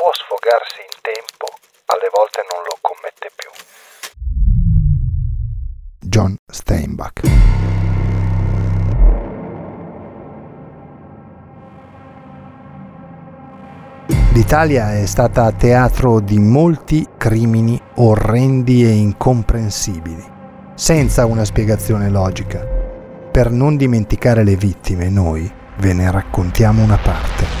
Può sfogarsi in tempo, alle volte non lo commette più. John Steinbach L'Italia è stata teatro di molti crimini orrendi e incomprensibili, senza una spiegazione logica. Per non dimenticare le vittime, noi ve ne raccontiamo una parte.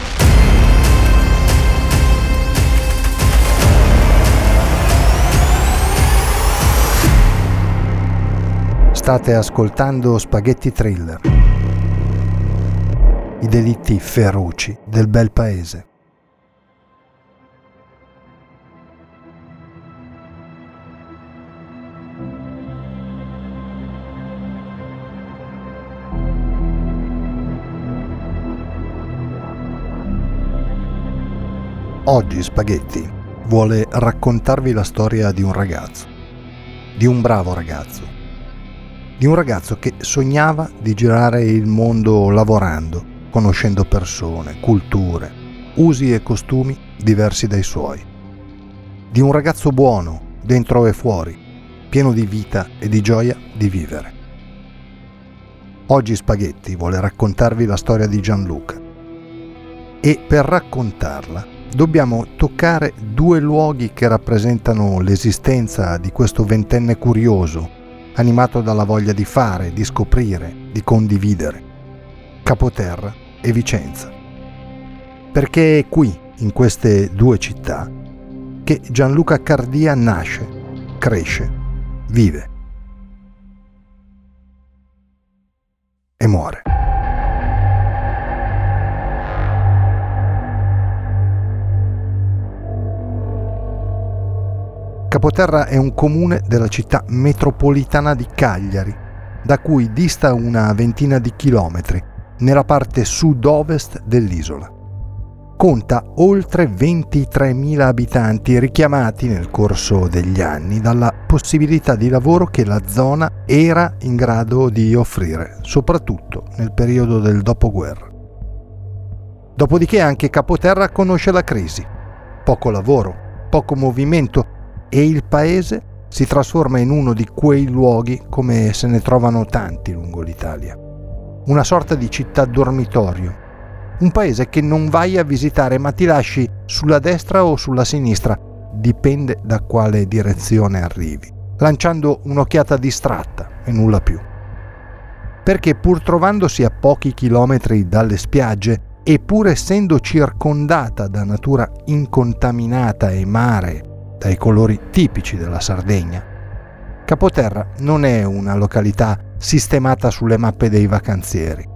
State ascoltando Spaghetti Thriller, i delitti feroci del bel paese. Oggi Spaghetti vuole raccontarvi la storia di un ragazzo, di un bravo ragazzo, di un ragazzo che sognava di girare il mondo lavorando, conoscendo persone, culture, usi e costumi diversi dai suoi, di un ragazzo buono, dentro e fuori, pieno di vita e di gioia di vivere. Oggi Spaghetti vuole raccontarvi la storia di Gianluca e per raccontarla dobbiamo toccare due luoghi che rappresentano l'esistenza di questo ventenne curioso, animato dalla voglia di fare, di scoprire, di condividere. Capoterra e Vicenza. Perché è qui, in queste due città, che Gianluca Cardia nasce, cresce, vive e muore. Capoterra è un comune della città metropolitana di Cagliari, da cui dista una ventina di chilometri, nella parte sud-ovest dell'isola. Conta oltre 23.000 abitanti richiamati nel corso degli anni dalla possibilità di lavoro che la zona era in grado di offrire, soprattutto nel periodo del dopoguerra. Dopodiché anche Capoterra conosce la crisi. Poco lavoro, poco movimento e il paese si trasforma in uno di quei luoghi come se ne trovano tanti lungo l'Italia. Una sorta di città dormitorio. Un paese che non vai a visitare ma ti lasci sulla destra o sulla sinistra, dipende da quale direzione arrivi, lanciando un'occhiata distratta e nulla più. Perché pur trovandosi a pochi chilometri dalle spiagge e pur essendo circondata da natura incontaminata e mare dai colori tipici della Sardegna. Capoterra non è una località sistemata sulle mappe dei vacanzieri,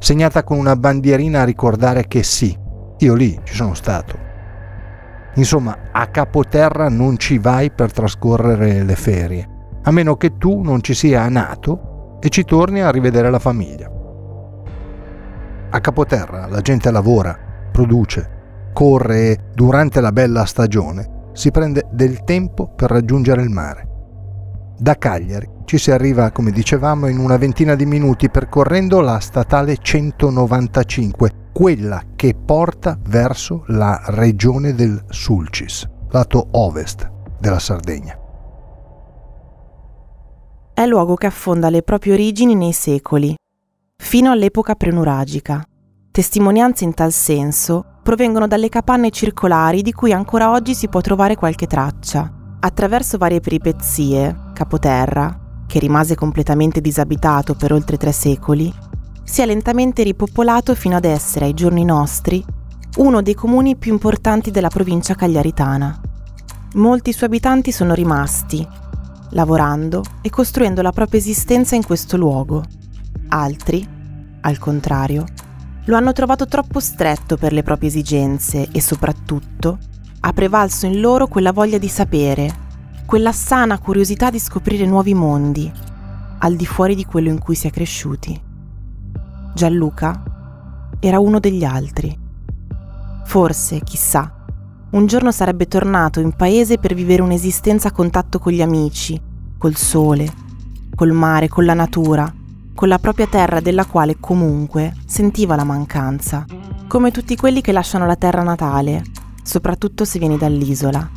segnata con una bandierina a ricordare che sì, io lì ci sono stato. Insomma, a Capoterra non ci vai per trascorrere le ferie, a meno che tu non ci sia nato e ci torni a rivedere la famiglia. A Capoterra la gente lavora, produce, corre e durante la bella stagione si prende del tempo per raggiungere il mare. Da Cagliari ci si arriva, come dicevamo, in una ventina di minuti percorrendo la statale 195, quella che porta verso la regione del Sulcis, lato ovest della Sardegna. È luogo che affonda le proprie origini nei secoli, fino all'epoca prenuragica. Testimonianze in tal senso provengono dalle capanne circolari di cui ancora oggi si può trovare qualche traccia. Attraverso varie peripezie, Capoterra, che rimase completamente disabitato per oltre tre secoli, si è lentamente ripopolato fino ad essere ai giorni nostri uno dei comuni più importanti della provincia cagliaritana. Molti suoi abitanti sono rimasti, lavorando e costruendo la propria esistenza in questo luogo. Altri, al contrario, lo hanno trovato troppo stretto per le proprie esigenze e soprattutto ha prevalso in loro quella voglia di sapere, quella sana curiosità di scoprire nuovi mondi, al di fuori di quello in cui si è cresciuti. Gianluca era uno degli altri. Forse, chissà, un giorno sarebbe tornato in paese per vivere un'esistenza a contatto con gli amici, col sole, col mare, con la natura, con la propria terra della quale comunque sentiva la mancanza, come tutti quelli che lasciano la terra natale, soprattutto se vieni dall'isola.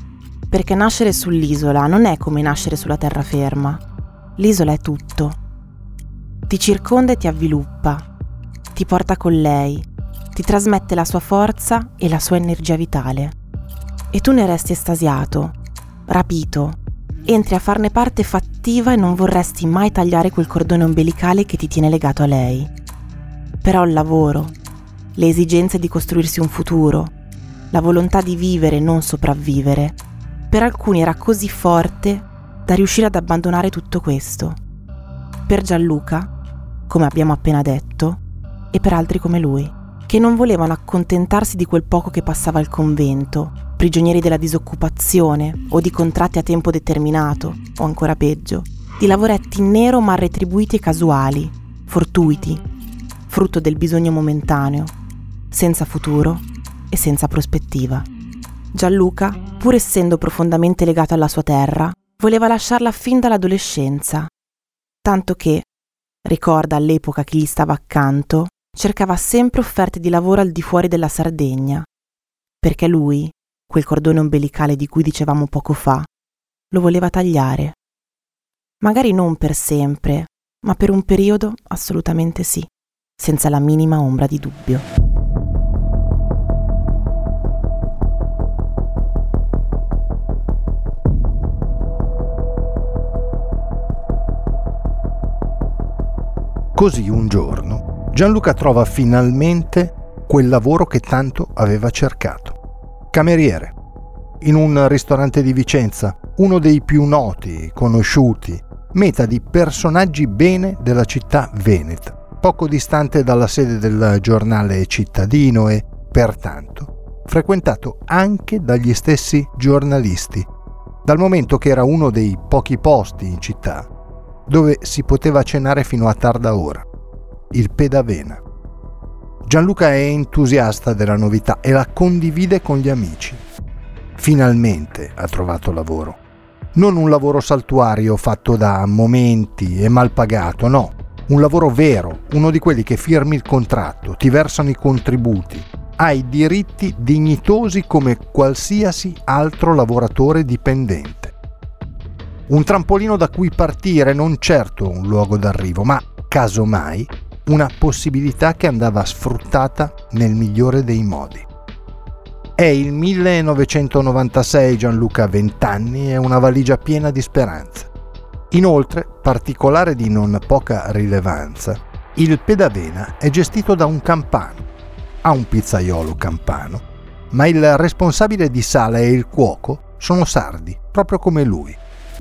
Perché nascere sull'isola non è come nascere sulla terraferma. L'isola è tutto. Ti circonda e ti avviluppa, ti porta con lei, ti trasmette la sua forza e la sua energia vitale e tu ne resti estasiato, rapito, entri a farne parte fattiva e non vorresti mai tagliare quel cordone ombelicale che ti tiene legato a lei. Però il lavoro, le esigenze di costruirsi un futuro, la volontà di vivere e non sopravvivere, per alcuni era così forte da riuscire ad abbandonare tutto questo. Per Gianluca, come abbiamo appena detto, e per altri come lui, che non volevano accontentarsi di quel poco che passava al convento prigionieri della disoccupazione o di contratti a tempo determinato, o ancora peggio, di lavoretti nero ma retribuiti e casuali, fortuiti, frutto del bisogno momentaneo, senza futuro e senza prospettiva. Gianluca, pur essendo profondamente legato alla sua terra, voleva lasciarla fin dall'adolescenza, tanto che, ricorda all'epoca chi gli stava accanto, cercava sempre offerte di lavoro al di fuori della Sardegna, perché lui, quel cordone ombelicale di cui dicevamo poco fa, lo voleva tagliare. Magari non per sempre, ma per un periodo assolutamente sì, senza la minima ombra di dubbio. Così un giorno Gianluca trova finalmente quel lavoro che tanto aveva cercato cameriere in un ristorante di Vicenza, uno dei più noti, conosciuti, meta di personaggi bene della città veneta, poco distante dalla sede del giornale cittadino e, pertanto, frequentato anche dagli stessi giornalisti, dal momento che era uno dei pochi posti in città dove si poteva cenare fino a tarda ora, il Pedavena. Gianluca è entusiasta della novità e la condivide con gli amici. Finalmente ha trovato lavoro. Non un lavoro saltuario fatto da momenti e mal pagato, no. Un lavoro vero, uno di quelli che firmi il contratto, ti versano i contributi, hai diritti dignitosi come qualsiasi altro lavoratore dipendente. Un trampolino da cui partire, non certo un luogo d'arrivo, ma casomai una possibilità che andava sfruttata nel migliore dei modi. È il 1996, Gianluca ha 20 anni e una valigia piena di speranze. Inoltre, particolare di non poca rilevanza, il pedavena è gestito da un campano. Ha un pizzaiolo campano, ma il responsabile di sala e il cuoco sono sardi, proprio come lui.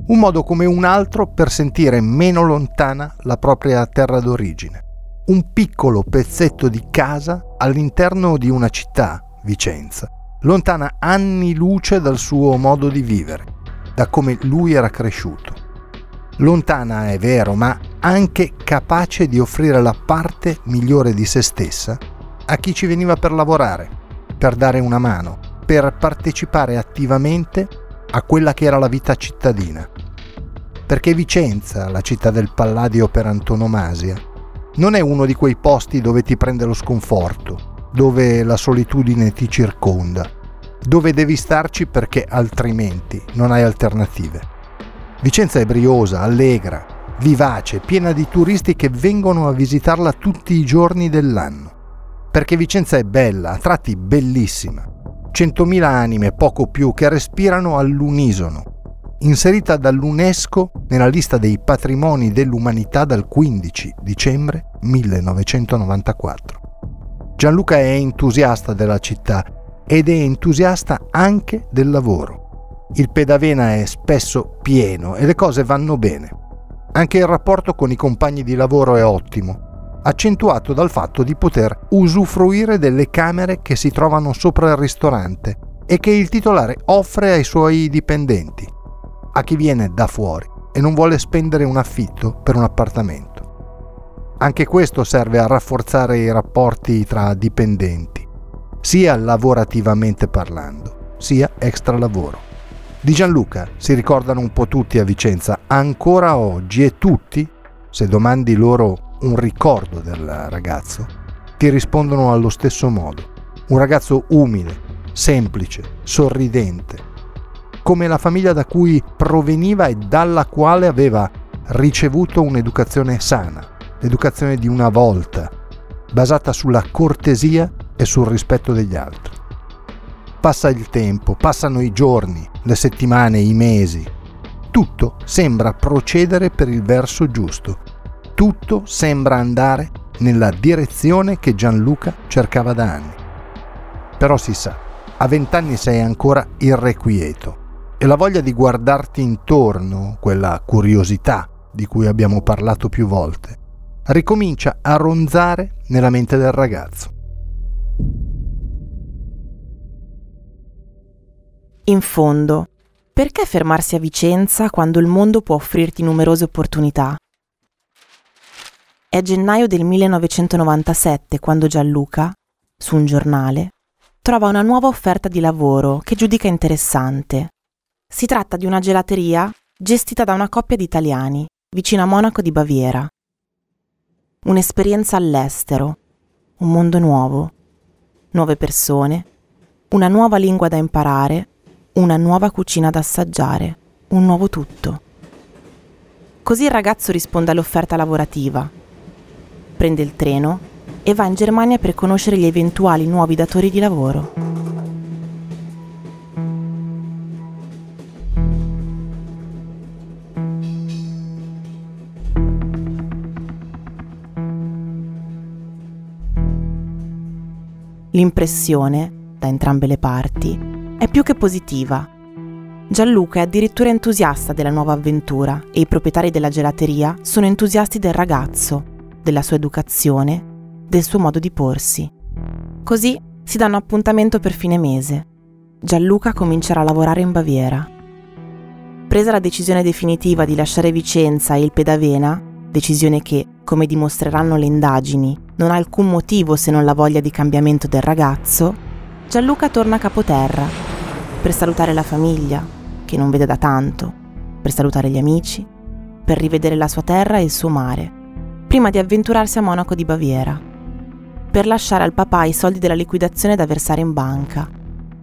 Un modo come un altro per sentire meno lontana la propria terra d'origine un piccolo pezzetto di casa all'interno di una città, Vicenza, lontana anni luce dal suo modo di vivere, da come lui era cresciuto. Lontana è vero, ma anche capace di offrire la parte migliore di se stessa a chi ci veniva per lavorare, per dare una mano, per partecipare attivamente a quella che era la vita cittadina. Perché Vicenza, la città del Palladio per antonomasia, non è uno di quei posti dove ti prende lo sconforto, dove la solitudine ti circonda, dove devi starci perché altrimenti non hai alternative. Vicenza è briosa, allegra, vivace, piena di turisti che vengono a visitarla tutti i giorni dell'anno. Perché Vicenza è bella, a tratti bellissima. Centomila anime, poco più, che respirano all'unisono, inserita dall'UNESCO nella lista dei patrimoni dell'umanità dal 15 dicembre 1994. Gianluca è entusiasta della città ed è entusiasta anche del lavoro. il pedavena è spesso pieno e le cose vanno bene. Anche il rapporto con i compagni di lavoro è ottimo, accentuato dal fatto di poter usufruire delle camere che si trovano sopra il ristorante e che il titolare offre ai suoi dipendenti, a chi viene da fuori e non vuole spendere un affitto per un appartamento. Anche questo serve a rafforzare i rapporti tra dipendenti, sia lavorativamente parlando, sia extra lavoro. Di Gianluca si ricordano un po' tutti a Vicenza, ancora oggi e tutti, se domandi loro un ricordo del ragazzo, ti rispondono allo stesso modo. Un ragazzo umile, semplice, sorridente, come la famiglia da cui proveniva e dalla quale aveva ricevuto un'educazione sana, l'educazione di una volta, basata sulla cortesia e sul rispetto degli altri. Passa il tempo, passano i giorni, le settimane, i mesi. Tutto sembra procedere per il verso giusto. Tutto sembra andare nella direzione che Gianluca cercava da anni. Però si sa, a vent'anni sei ancora irrequieto e la voglia di guardarti intorno, quella curiosità di cui abbiamo parlato più volte, ricomincia a ronzare nella mente del ragazzo. In fondo, perché fermarsi a Vicenza quando il mondo può offrirti numerose opportunità? È gennaio del 1997 quando Gianluca, su un giornale, trova una nuova offerta di lavoro che giudica interessante. Si tratta di una gelateria gestita da una coppia di italiani, vicino a Monaco di Baviera. Un'esperienza all'estero, un mondo nuovo, nuove persone, una nuova lingua da imparare una nuova cucina da assaggiare, un nuovo tutto. Così il ragazzo risponde all'offerta lavorativa, prende il treno e va in Germania per conoscere gli eventuali nuovi datori di lavoro. L'impressione, da entrambe le parti, è più che positiva. Gianluca è addirittura entusiasta della nuova avventura e i proprietari della gelateria sono entusiasti del ragazzo, della sua educazione, del suo modo di porsi. Così si danno appuntamento per fine mese. Gianluca comincerà a lavorare in Baviera. Presa la decisione definitiva di lasciare Vicenza e il Pedavena, decisione che, come dimostreranno le indagini, non ha alcun motivo se non la voglia di cambiamento del ragazzo, Gianluca torna a capoterra per salutare la famiglia, che non vede da tanto, per salutare gli amici, per rivedere la sua terra e il suo mare, prima di avventurarsi a Monaco di Baviera, per lasciare al papà i soldi della liquidazione da versare in banca,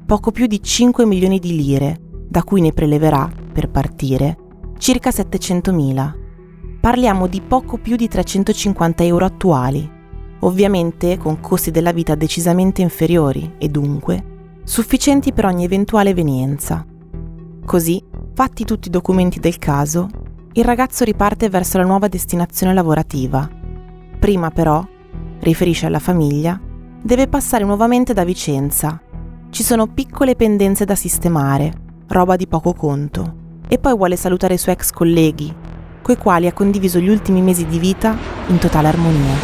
poco più di 5 milioni di lire, da cui ne preleverà, per partire, circa 700.000. Parliamo di poco più di 350 euro attuali, ovviamente con costi della vita decisamente inferiori e dunque sufficienti per ogni eventuale evenienza. Così, fatti tutti i documenti del caso, il ragazzo riparte verso la nuova destinazione lavorativa. Prima però, riferisce alla famiglia, deve passare nuovamente da Vicenza. Ci sono piccole pendenze da sistemare, roba di poco conto, e poi vuole salutare i suoi ex colleghi, coi quali ha condiviso gli ultimi mesi di vita in totale armonia.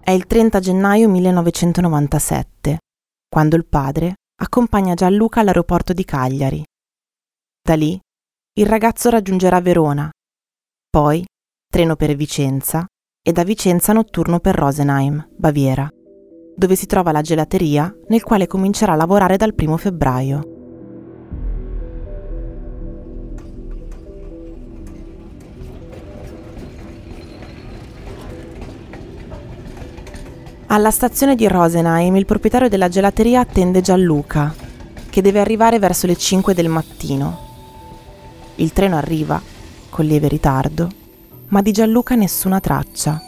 È il 30 gennaio 1997, quando il padre accompagna Gianluca all'aeroporto di Cagliari. Da lì il ragazzo raggiungerà Verona, poi treno per Vicenza e da Vicenza notturno per Rosenheim, Baviera, dove si trova la gelateria nel quale comincerà a lavorare dal 1 febbraio. Alla stazione di Rosenheim il proprietario della gelateria attende Gianluca, che deve arrivare verso le 5 del mattino. Il treno arriva, con lieve ritardo, ma di Gianluca nessuna traccia.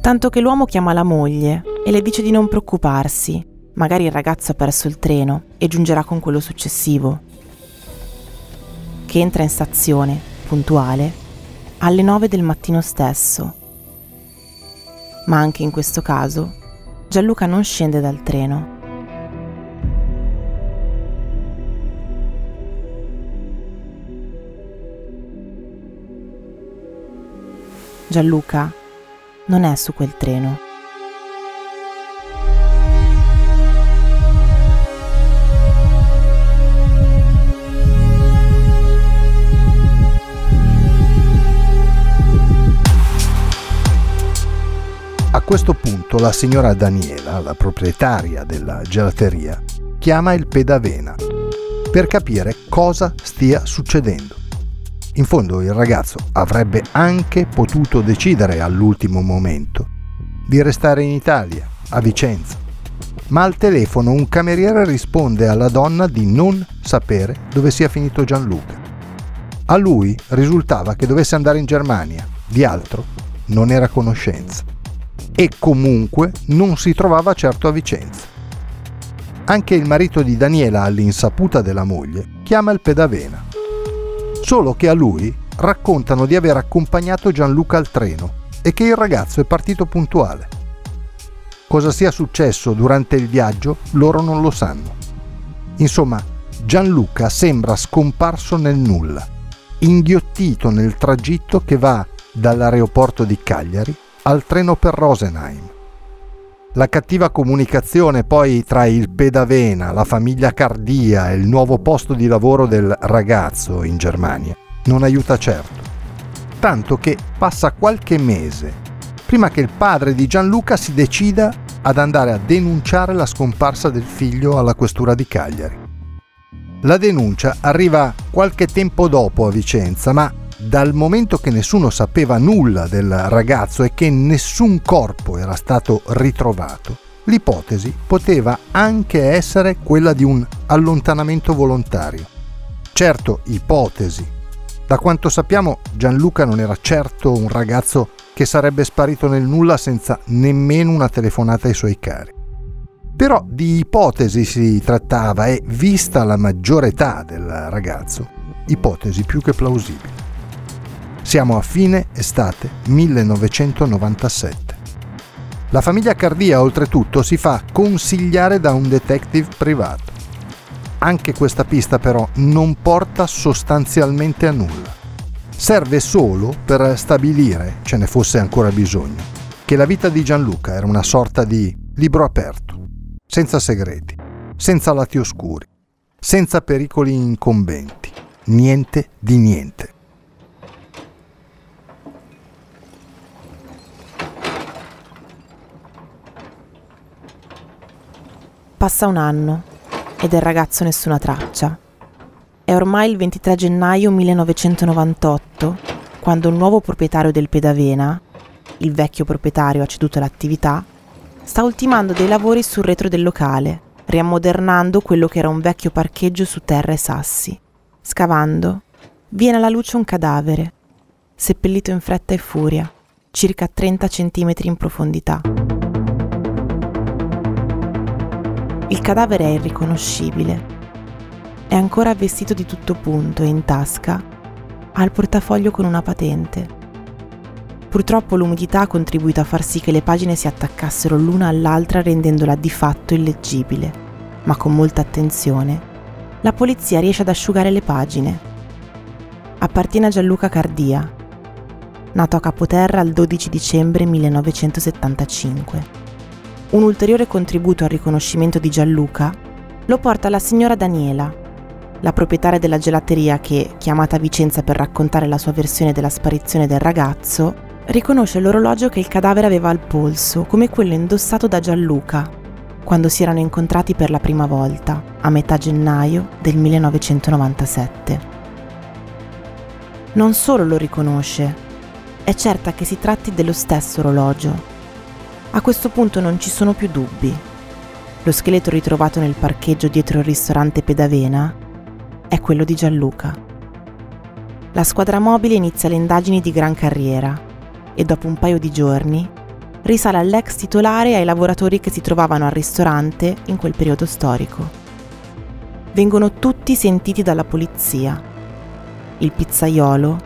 Tanto che l'uomo chiama la moglie e le dice di non preoccuparsi, magari il ragazzo ha perso il treno e giungerà con quello successivo. Che entra in stazione, puntuale, alle 9 del mattino stesso ma anche in questo caso Gianluca non scende dal treno. Gianluca non è su quel treno. Questo punto la signora Daniela, la proprietaria della gelateria, chiama il pedavena per capire cosa stia succedendo. In fondo il ragazzo avrebbe anche potuto decidere all'ultimo momento di restare in Italia, a Vicenza. Ma al telefono un cameriere risponde alla donna di non sapere dove sia finito Gianluca. A lui risultava che dovesse andare in Germania, di altro non era conoscenza e comunque non si trovava certo a Vicenza. Anche il marito di Daniela, all'insaputa della moglie, chiama il pedavena. Solo che a lui raccontano di aver accompagnato Gianluca al treno e che il ragazzo è partito puntuale. Cosa sia successo durante il viaggio loro non lo sanno. Insomma, Gianluca sembra scomparso nel nulla, inghiottito nel tragitto che va dall'aeroporto di Cagliari al treno per Rosenheim. La cattiva comunicazione poi tra il pedavena, la famiglia Cardia e il nuovo posto di lavoro del ragazzo in Germania non aiuta certo. Tanto che passa qualche mese prima che il padre di Gianluca si decida ad andare a denunciare la scomparsa del figlio alla questura di Cagliari. La denuncia arriva qualche tempo dopo a Vicenza, ma dal momento che nessuno sapeva nulla del ragazzo e che nessun corpo era stato ritrovato, l'ipotesi poteva anche essere quella di un allontanamento volontario. Certo, ipotesi. Da quanto sappiamo Gianluca non era certo un ragazzo che sarebbe sparito nel nulla senza nemmeno una telefonata ai suoi cari. Però di ipotesi si trattava e, vista la maggiore età del ragazzo, ipotesi più che plausibili. Siamo a fine estate 1997. La famiglia Cardia, oltretutto, si fa consigliare da un detective privato. Anche questa pista però non porta sostanzialmente a nulla. Serve solo per stabilire, ce ne fosse ancora bisogno, che la vita di Gianluca era una sorta di libro aperto, senza segreti, senza lati oscuri, senza pericoli incombenti, niente di niente. Passa un anno e del ragazzo nessuna traccia. È ormai il 23 gennaio 1998 quando il nuovo proprietario del Pedavena, il vecchio proprietario ha ceduto l'attività, sta ultimando dei lavori sul retro del locale, riammodernando quello che era un vecchio parcheggio su terra e sassi. Scavando, viene alla luce un cadavere, seppellito in fretta e furia, circa 30 cm in profondità. Il cadavere è irriconoscibile. È ancora vestito di tutto punto e in tasca ha il portafoglio con una patente. Purtroppo l'umidità ha contribuito a far sì che le pagine si attaccassero l'una all'altra rendendola di fatto illeggibile, ma con molta attenzione la polizia riesce ad asciugare le pagine. Appartiene a Gianluca Cardia, nato a Capoterra il 12 dicembre 1975. Un ulteriore contributo al riconoscimento di Gianluca lo porta la signora Daniela, la proprietaria della gelateria che, chiamata a Vicenza per raccontare la sua versione della sparizione del ragazzo, riconosce l'orologio che il cadavere aveva al polso come quello indossato da Gianluca quando si erano incontrati per la prima volta, a metà gennaio del 1997. Non solo lo riconosce, è certa che si tratti dello stesso orologio a questo punto non ci sono più dubbi. Lo scheletro ritrovato nel parcheggio dietro il ristorante Pedavena è quello di Gianluca. La squadra mobile inizia le indagini di gran carriera e dopo un paio di giorni risale all'ex titolare e ai lavoratori che si trovavano al ristorante in quel periodo storico. Vengono tutti sentiti dalla polizia. Il pizzaiolo,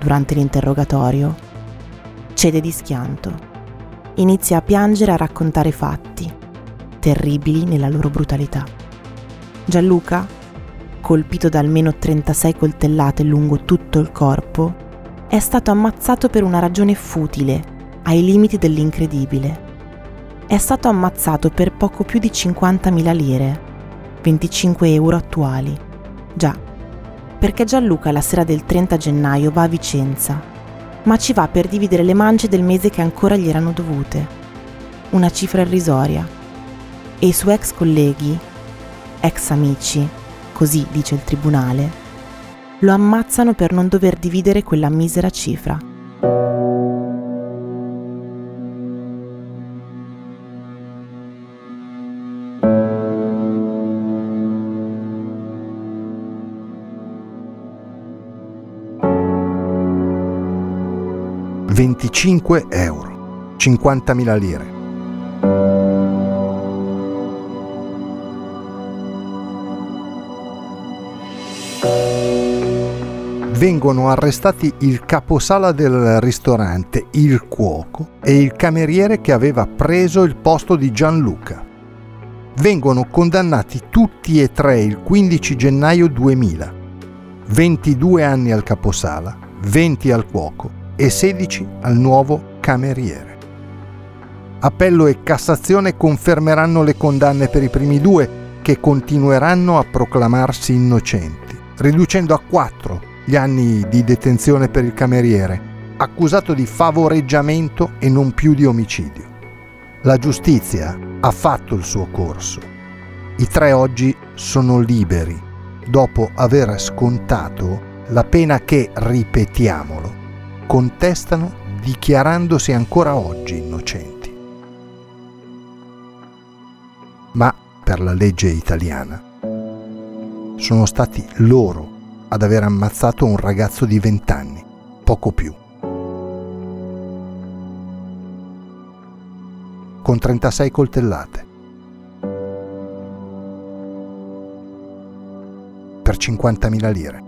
durante l'interrogatorio, cede di schianto inizia a piangere e a raccontare fatti, terribili nella loro brutalità. Gianluca, colpito da almeno 36 coltellate lungo tutto il corpo, è stato ammazzato per una ragione futile, ai limiti dell'incredibile. È stato ammazzato per poco più di 50.000 lire, 25 euro attuali. Già, perché Gianluca la sera del 30 gennaio va a Vicenza, ma ci va per dividere le mance del mese che ancora gli erano dovute. Una cifra irrisoria. E i suoi ex colleghi, ex amici, così dice il tribunale, lo ammazzano per non dover dividere quella misera cifra. 25 euro, 50.000 lire. Vengono arrestati il caposala del ristorante, il cuoco e il cameriere che aveva preso il posto di Gianluca. Vengono condannati tutti e tre il 15 gennaio 2000. 22 anni al caposala, 20 al cuoco e 16 al nuovo cameriere. Appello e Cassazione confermeranno le condanne per i primi due, che continueranno a proclamarsi innocenti, riducendo a quattro gli anni di detenzione per il cameriere, accusato di favoreggiamento e non più di omicidio. La giustizia ha fatto il suo corso. I tre oggi sono liberi, dopo aver scontato la pena che, ripetiamolo, contestano dichiarandosi ancora oggi innocenti. Ma per la legge italiana sono stati loro ad aver ammazzato un ragazzo di 20 anni, poco più. Con 36 coltellate. Per 50.000 lire.